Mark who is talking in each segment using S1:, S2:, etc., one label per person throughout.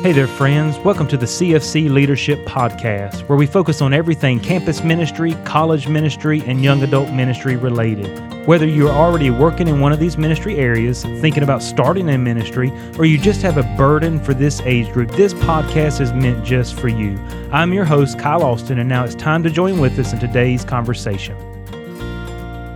S1: Hey there, friends. Welcome to the CFC Leadership Podcast, where we focus on everything campus ministry, college ministry, and young adult ministry related. Whether you're already working in one of these ministry areas, thinking about starting a ministry, or you just have a burden for this age group, this podcast is meant just for you. I'm your host, Kyle Austin, and now it's time to join with us in today's conversation.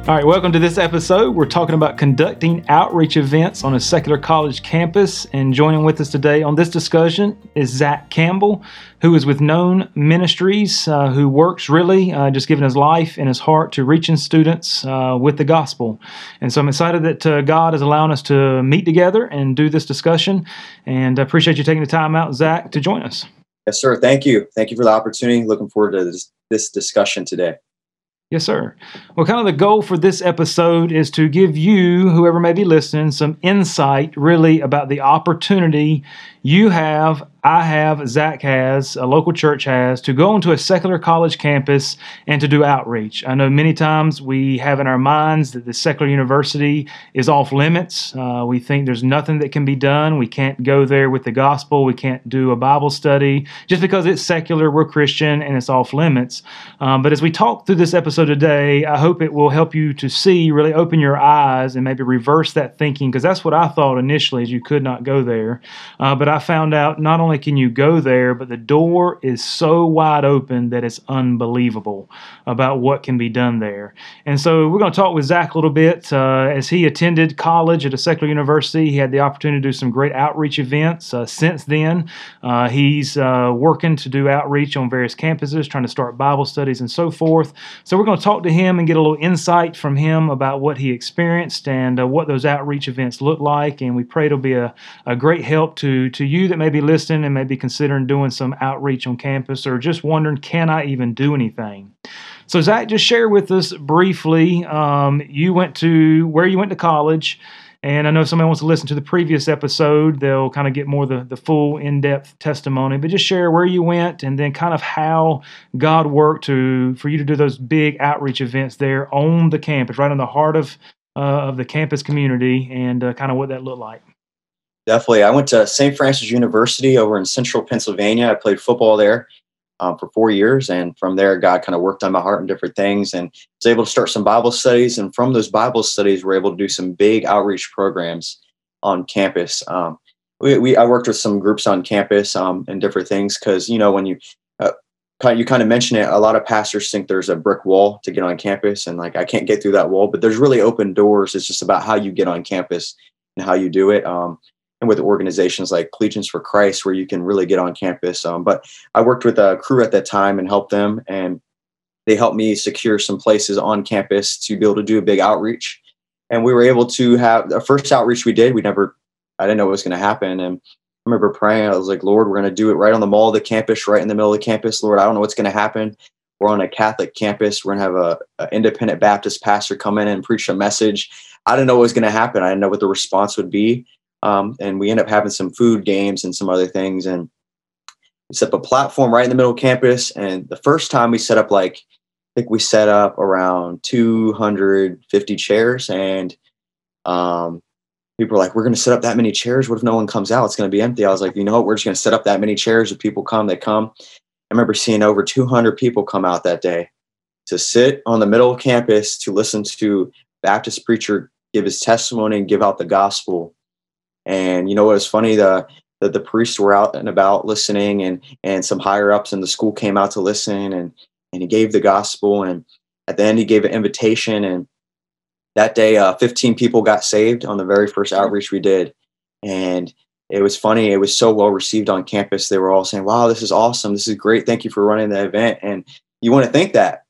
S1: All right, welcome to this episode. We're talking about conducting outreach events on a secular college campus. And joining with us today on this discussion is Zach Campbell, who is with Known Ministries, uh, who works really uh, just giving his life and his heart to reaching students uh, with the gospel. And so I'm excited that uh, God is allowing us to meet together and do this discussion. And I appreciate you taking the time out, Zach, to join us.
S2: Yes, sir. Thank you. Thank you for the opportunity. Looking forward to this, this discussion today.
S1: Yes, sir. Well, kind of the goal for this episode is to give you, whoever may be listening, some insight really about the opportunity you have I have, Zach has, a local church has, to go into a secular college campus and to do outreach. I know many times we have in our minds that the secular university is off limits. Uh, we think there's nothing that can be done. We can't go there with the gospel. We can't do a Bible study. Just because it's secular, we're Christian, and it's off limits. Um, but as we talk through this episode today, I hope it will help you to see, really open your eyes, and maybe reverse that thinking, because that's what I thought initially, is you could not go there. Uh, but I found out not only only can you go there, but the door is so wide open that it's unbelievable about what can be done there. And so we're going to talk with Zach a little bit. Uh, as he attended college at a secular university, he had the opportunity to do some great outreach events. Uh, since then, uh, he's uh, working to do outreach on various campuses, trying to start Bible studies and so forth. So we're going to talk to him and get a little insight from him about what he experienced and uh, what those outreach events look like. And we pray it'll be a, a great help to, to you that may be listening and maybe considering doing some outreach on campus or just wondering, can I even do anything? So, Zach, just share with us briefly. Um, you went to where you went to college, and I know somebody wants to listen to the previous episode. They'll kind of get more the, the full in depth testimony, but just share where you went and then kind of how God worked to for you to do those big outreach events there on the campus, right on the heart of uh, of the campus community, and uh, kind of what that looked like.
S2: Definitely. I went to St. Francis University over in central Pennsylvania. I played football there um, for four years. And from there, God kind of worked on my heart and different things and was able to start some Bible studies. And from those Bible studies, we're able to do some big outreach programs on campus. Um, we, we, I worked with some groups on campus um, and different things because, you know, when you, uh, you kind of mention it, a lot of pastors think there's a brick wall to get on campus and like, I can't get through that wall, but there's really open doors. It's just about how you get on campus and how you do it. Um, and with organizations like Collegians for Christ, where you can really get on campus. Um, but I worked with a crew at that time and helped them, and they helped me secure some places on campus to be able to do a big outreach. And we were able to have the first outreach we did. We never, I didn't know what was going to happen, and I remember praying. I was like, Lord, we're going to do it right on the mall of the campus, right in the middle of the campus. Lord, I don't know what's going to happen. We're on a Catholic campus. We're going to have a, a independent Baptist pastor come in and preach a message. I didn't know what was going to happen. I didn't know what the response would be. Um, and we end up having some food games and some other things. And we set up a platform right in the middle of campus. And the first time we set up like, I think we set up around 250 chairs. And um, people were like, we're going to set up that many chairs. What if no one comes out? It's going to be empty. I was like, you know what? We're just going to set up that many chairs. If people come, they come. I remember seeing over 200 people come out that day to sit on the middle of campus to listen to Baptist preacher give his testimony and give out the gospel and you know what was funny? The, the the priests were out and about listening, and and some higher ups in the school came out to listen, and and he gave the gospel, and at the end he gave an invitation, and that day, uh, 15 people got saved on the very first outreach we did, and it was funny. It was so well received on campus. They were all saying, "Wow, this is awesome! This is great! Thank you for running the event." And you want to think that,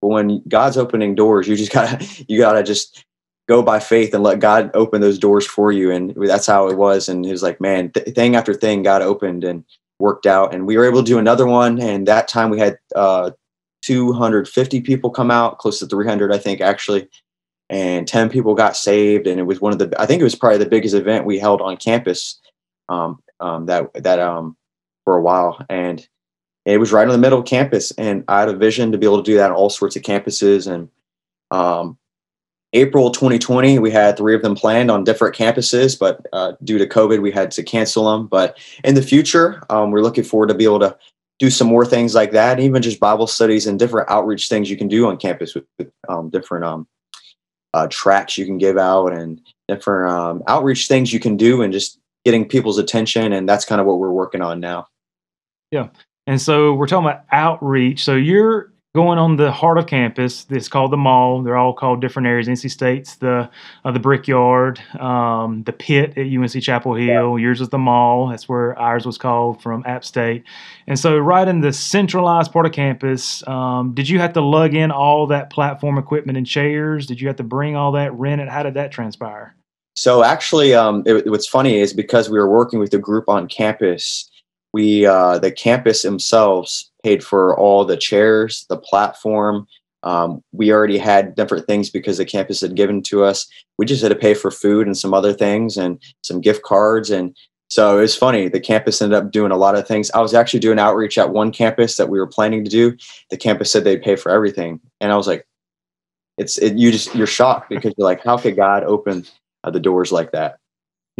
S2: but when God's opening doors, you just gotta you gotta just go by faith and let God open those doors for you. And that's how it was. And it was like, man, th- thing after thing got opened and worked out. And we were able to do another one. And that time we had uh, 250 people come out, close to 300, I think, actually. And 10 people got saved. And it was one of the, I think it was probably the biggest event we held on campus um, um, that, that um, for a while. And it was right in the middle of campus. And I had a vision to be able to do that on all sorts of campuses. And um, April 2020, we had three of them planned on different campuses, but uh, due to COVID, we had to cancel them. But in the future, um, we're looking forward to be able to do some more things like that, even just Bible studies and different outreach things you can do on campus with, with um, different um, uh, tracks you can give out and different um, outreach things you can do and just getting people's attention. And that's kind of what we're working on now.
S1: Yeah. And so we're talking about outreach. So you're going on the heart of campus. It's called the mall. They're all called different areas. NC State's the uh, the Brickyard, um, the pit at UNC Chapel Hill. Yeah. Yours is the mall. That's where ours was called from App State. And so, right in the centralized part of campus, um, did you have to lug in all that platform equipment and chairs? Did you have to bring all that, rent it? How did that transpire?
S2: So actually, um, it, what's funny is because we were working with a group on campus, we uh, the campus themselves paid for all the chairs, the platform. Um, we already had different things because the campus had given to us. We just had to pay for food and some other things and some gift cards. And so it was funny. The campus ended up doing a lot of things. I was actually doing outreach at one campus that we were planning to do. The campus said they'd pay for everything. And I was like, it's it, you just you're shocked because you're like, how could God open uh, the doors like that?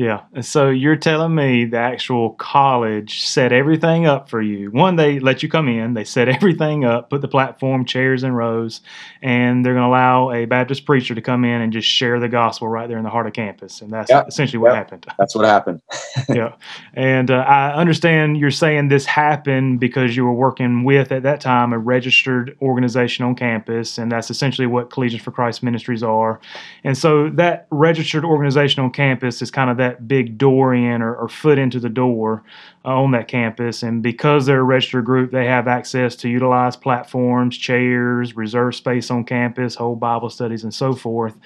S1: Yeah. And so you're telling me the actual college set everything up for you. One, they let you come in, they set everything up, put the platform, chairs in rows, and they're going to allow a Baptist preacher to come in and just share the gospel right there in the heart of campus. And that's yep. essentially what yep. happened.
S2: That's what happened.
S1: yeah. And uh, I understand you're saying this happened because you were working with, at that time, a registered organization on campus. And that's essentially what Collegians for Christ ministries are. And so that registered organization on campus is kind of that that big door in or, or foot into the door uh, on that campus. And because they're a registered group, they have access to utilize platforms, chairs, reserve space on campus, hold Bible studies, and so forth.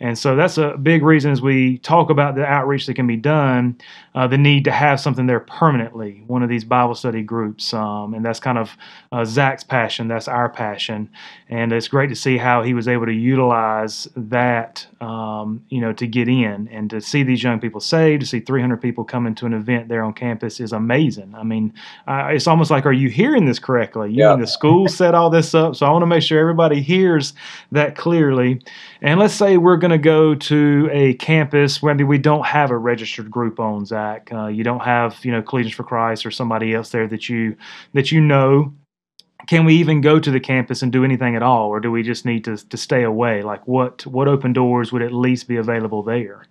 S1: And so that's a big reason as we talk about the outreach that can be done, uh, the need to have something there permanently, one of these Bible study groups. Um, and that's kind of uh, Zach's passion, that's our passion. And it's great to see how he was able to utilize that, um, you know, to get in and to see these young people saved, to see 300 people come into an event there on campus is amazing. I mean, uh, it's almost like, are you hearing this correctly? You yeah. and the school set all this up. So I want to make sure everybody hears that clearly. And let's say we're going to go to a campus where maybe we don't have a registered group on Zach. Uh, you don't have, you know, Collegians for Christ or somebody else there that you that you know. Can we even go to the campus and do anything at all, or do we just need to to stay away? Like, what what open doors would at least be available there?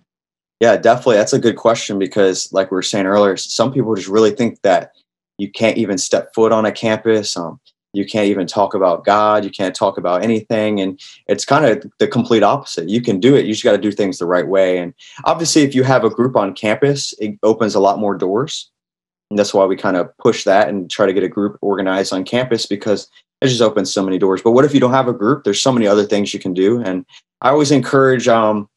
S2: Yeah, definitely. That's a good question because, like we were saying earlier, some people just really think that you can't even step foot on a campus. Um, you can't even talk about God. You can't talk about anything. And it's kind of the complete opposite. You can do it. You just got to do things the right way. And obviously, if you have a group on campus, it opens a lot more doors. And that's why we kind of push that and try to get a group organized on campus because it just opens so many doors. But what if you don't have a group? There's so many other things you can do. And I always encourage um,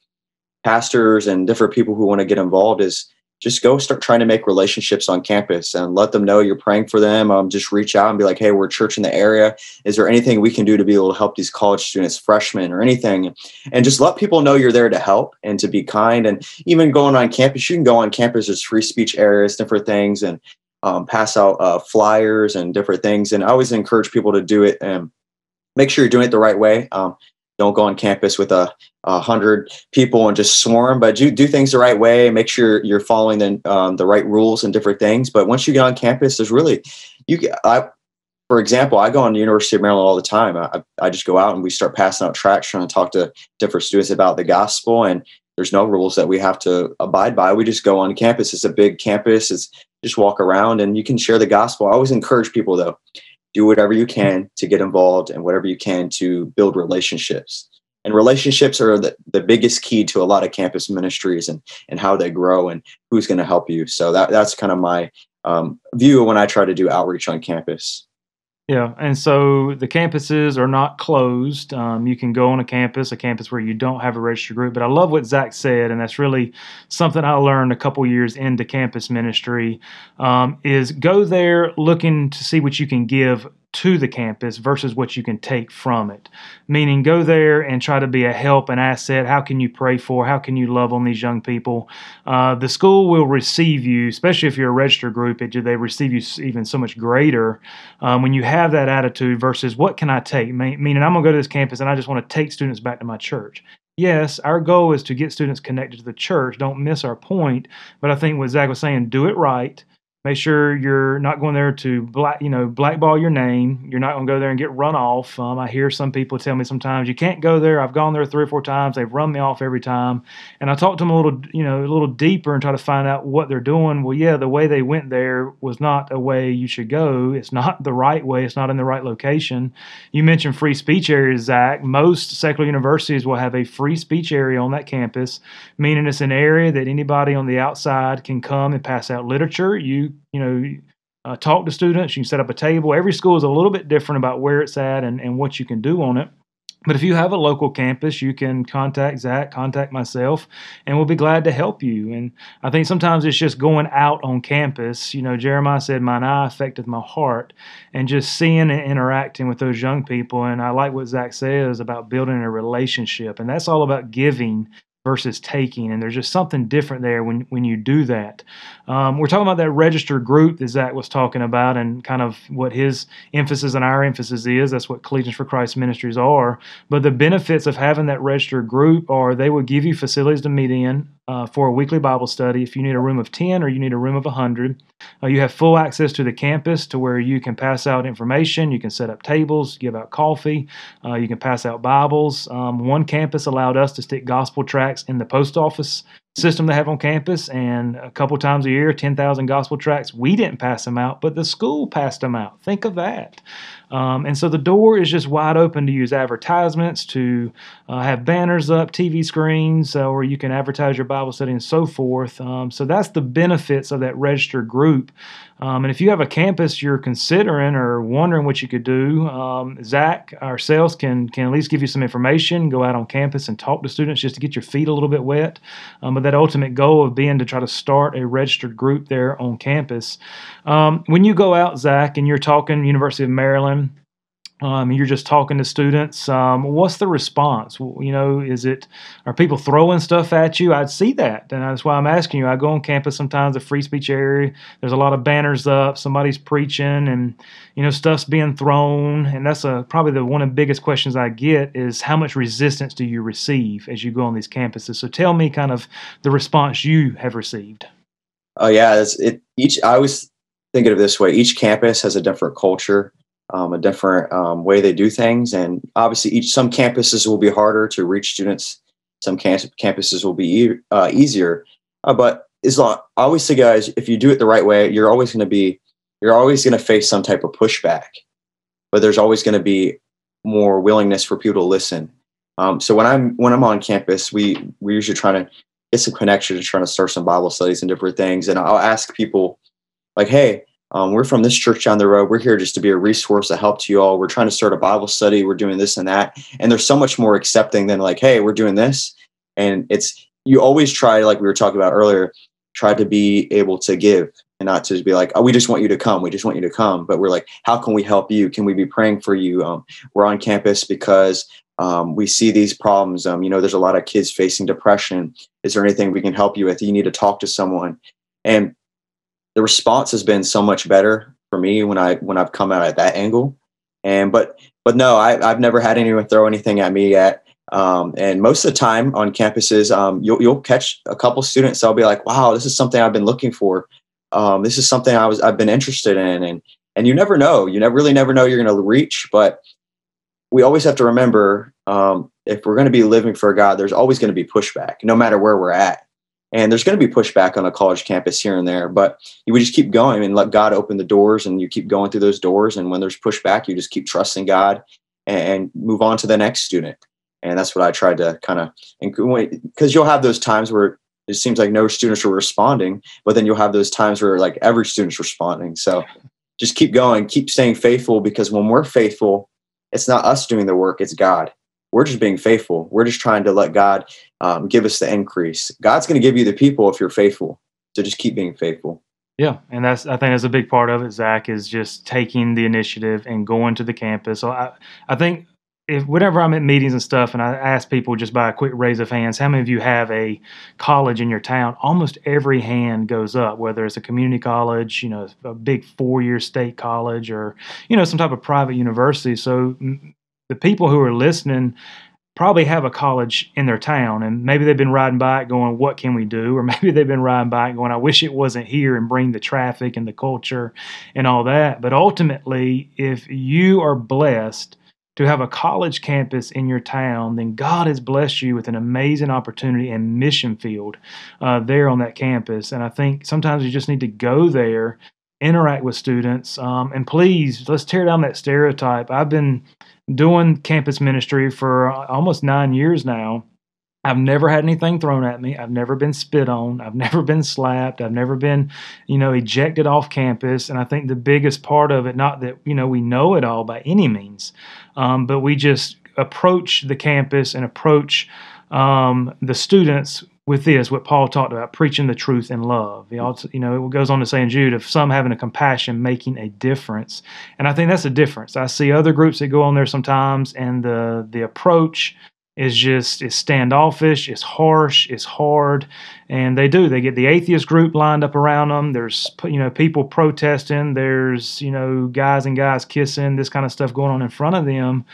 S2: pastors and different people who want to get involved is just go start trying to make relationships on campus and let them know you're praying for them. Um, just reach out and be like, hey, we're a church in the area. Is there anything we can do to be able to help these college students, freshmen, or anything? And just let people know you're there to help and to be kind. And even going on campus, you can go on campus. There's free speech areas, different things, and um, pass out uh, flyers and different things. And I always encourage people to do it and make sure you're doing it the right way. Um, don't go on campus with a, a, hundred people and just swarm, but do do things the right way. Make sure you're following the um, the right rules and different things. But once you get on campus, there's really you. I, for example, I go on the University of Maryland all the time. I, I just go out and we start passing out tracts, trying to talk to different students about the gospel. And there's no rules that we have to abide by. We just go on campus. It's a big campus. It's just walk around and you can share the gospel. I always encourage people though do whatever you can to get involved and whatever you can to build relationships. And relationships are the, the biggest key to a lot of campus ministries and and how they grow and who's going to help you. So that that's kind of my um, view when i try to do outreach on campus
S1: yeah, and so the campuses are not closed. Um, you can go on a campus, a campus where you don't have a registered group. But I love what Zach said, and that's really something I learned a couple years into campus ministry. Um, is go there looking to see what you can give to the campus versus what you can take from it. Meaning, go there and try to be a help, an asset. How can you pray for? How can you love on these young people? Uh, the school will receive you, especially if you're a registered group. It, they receive you even so much greater um, when you have that attitude versus what can I take? Meaning, I'm going to go to this campus and I just want to take students back to my church. yes, our goal is to get students connected to the church. Don't miss our point. But I think what Zach was saying, do it right. Make sure you're not going there to black, you know, blackball your name. You're not going to go there and get run off. Um, I hear some people tell me sometimes you can't go there. I've gone there three or four times. They've run me off every time. And I talk to them a little, you know, a little deeper and try to find out what they're doing. Well, yeah, the way they went there was not a way you should go. It's not the right way. It's not in the right location. You mentioned free speech areas, Zach. Most secular universities will have a free speech area on that campus, meaning it's an area that anybody on the outside can come and pass out literature. You you know, uh, talk to students. You can set up a table. Every school is a little bit different about where it's at and, and what you can do on it. But if you have a local campus, you can contact Zach, contact myself, and we'll be glad to help you. And I think sometimes it's just going out on campus. You know, Jeremiah said, Mine eye affected my heart, and just seeing and interacting with those young people. And I like what Zach says about building a relationship. And that's all about giving versus taking. And there's just something different there when, when you do that. Um, we're talking about that registered group that Zach was talking about and kind of what his emphasis and our emphasis is. That's what Collegians for Christ ministries are. But the benefits of having that registered group are they will give you facilities to meet in uh, for a weekly Bible study. If you need a room of 10 or you need a room of 100, uh, you have full access to the campus to where you can pass out information, you can set up tables, give out coffee, uh, you can pass out Bibles. Um, one campus allowed us to stick gospel tracts in the post office system they have on campus, and a couple times a year, 10,000 gospel tracts. We didn't pass them out, but the school passed them out. Think of that. Um, and so the door is just wide open to use advertisements, to uh, have banners up, TV screens, uh, where you can advertise your Bible study and so forth. Um, so that's the benefits of that registered group. Um, and if you have a campus you're considering or wondering what you could do, um, Zach, ourselves, can can at least give you some information. Go out on campus and talk to students just to get your feet a little bit wet. Um, but that ultimate goal of being to try to start a registered group there on campus. Um, when you go out, Zach, and you're talking University of Maryland, um, you're just talking to students. Um, what's the response? You know, is it are people throwing stuff at you? I'd see that, and that's why I'm asking you. I go on campus sometimes, the free speech area. There's a lot of banners up. Somebody's preaching, and you know, stuff's being thrown. And that's a probably the one of the biggest questions I get is how much resistance do you receive as you go on these campuses? So tell me, kind of the response you have received.
S2: Oh yeah, it each. I was thinking of this way: each campus has a different culture um, a different um, way they do things. And obviously, each some campuses will be harder to reach students. Some campuses will be e- uh, easier. Uh, but as long, say, guys, if you do it the right way, you're always going to be, you're always going to face some type of pushback. But there's always going to be more willingness for people to listen. Um, so when I'm when I'm on campus, we we usually trying to get some connections, trying to start some Bible studies and different things. And I'll ask people like, "Hey, um, we're from this church down the road. We're here just to be a resource to help to you all. We're trying to start a Bible study. We're doing this and that. And there's so much more accepting than like, hey, we're doing this. And it's, you always try, like we were talking about earlier, try to be able to give and not to be like, oh, we just want you to come. We just want you to come. But we're like, how can we help you? Can we be praying for you? Um, we're on campus because um, we see these problems. Um, you know, there's a lot of kids facing depression. Is there anything we can help you with? You need to talk to someone. And the response has been so much better for me when I when I've come out at that angle. And but but no, I, I've never had anyone throw anything at me yet. Um, and most of the time on campuses, um, you'll you'll catch a couple students. I'll be like, "Wow, this is something I've been looking for. Um, this is something I was I've been interested in." And and you never know. You never really never know you're going to reach. But we always have to remember um, if we're going to be living for God, there's always going to be pushback, no matter where we're at. And there's going to be pushback on a college campus here and there, but you would just keep going and let God open the doors and you keep going through those doors. And when there's pushback, you just keep trusting God and move on to the next student. And that's what I tried to kind of, because you'll have those times where it seems like no students are responding, but then you'll have those times where like every student's responding. So just keep going, keep staying faithful because when we're faithful, it's not us doing the work, it's God we're just being faithful. We're just trying to let God um, give us the increase. God's going to give you the people if you're faithful. So just keep being faithful.
S1: Yeah, and that's I think that's a big part of it. Zach is just taking the initiative and going to the campus. So I I think if whenever I'm at meetings and stuff, and I ask people just by a quick raise of hands, how many of you have a college in your town? Almost every hand goes up, whether it's a community college, you know, a big four-year state college, or you know, some type of private university. So the people who are listening, probably have a college in their town and maybe they've been riding by it going what can we do? Or maybe they've been riding by it going i wish it wasn't here and bring the traffic and the culture and all that. But ultimately if you are blessed to have a college campus in your town then god has blessed you with an amazing opportunity and mission field uh, there on that campus. And i think sometimes you just need to go there interact with students um, and please let's tear down that stereotype. I've been doing campus ministry for almost nine years now. I've never had anything thrown at me. I've never been spit on. I've never been slapped. I've never been, you know, ejected off campus. And I think the biggest part of it, not that, you know, we know it all by any means, um, but we just approach the campus and approach um, the students with this, what Paul talked about, preaching the truth in love. He also, you know, it goes on to say in Jude, of some having a compassion, making a difference. And I think that's a difference. I see other groups that go on there sometimes, and the the approach is just is standoffish, it's harsh, it's hard, and they do. They get the atheist group lined up around them. There's you know people protesting. There's you know guys and guys kissing, this kind of stuff going on in front of them.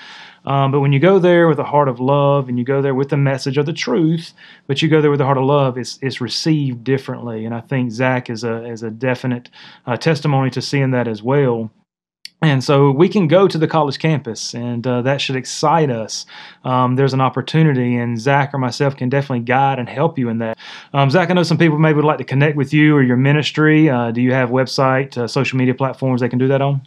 S1: Um, but when you go there with a heart of love and you go there with the message of the truth, but you go there with a heart of love, it's, it's received differently. And I think Zach is a, is a definite uh, testimony to seeing that as well. And so we can go to the college campus, and uh, that should excite us. Um, there's an opportunity, and Zach or myself can definitely guide and help you in that. Um, Zach, I know some people maybe would like to connect with you or your ministry. Uh, do you have website, uh, social media platforms they can do that on?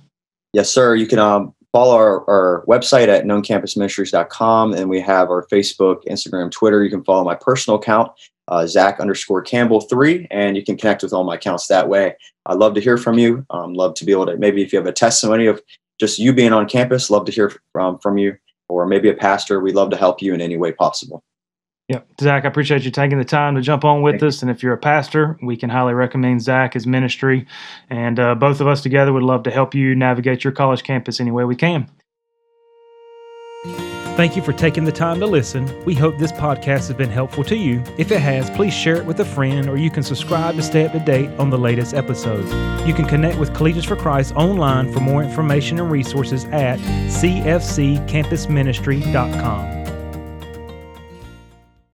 S2: Yes, sir. You can um, follow our, our website at knowncampusministries.com and we have our facebook instagram twitter you can follow my personal account uh, zach underscore campbell three and you can connect with all my accounts that way i'd love to hear from you um, love to be able to maybe if you have a testimony of just you being on campus love to hear from, from you or maybe a pastor we'd love to help you in any way possible
S1: yeah, Zach, I appreciate you taking the time to jump on with us. And if you're a pastor, we can highly recommend Zach as ministry. And uh, both of us together would love to help you navigate your college campus any way we can. Thank you for taking the time to listen. We hope this podcast has been helpful to you. If it has, please share it with a friend or you can subscribe to stay up to date on the latest episodes. You can connect with Collegians for Christ online for more information and resources at cfccampusministry.com.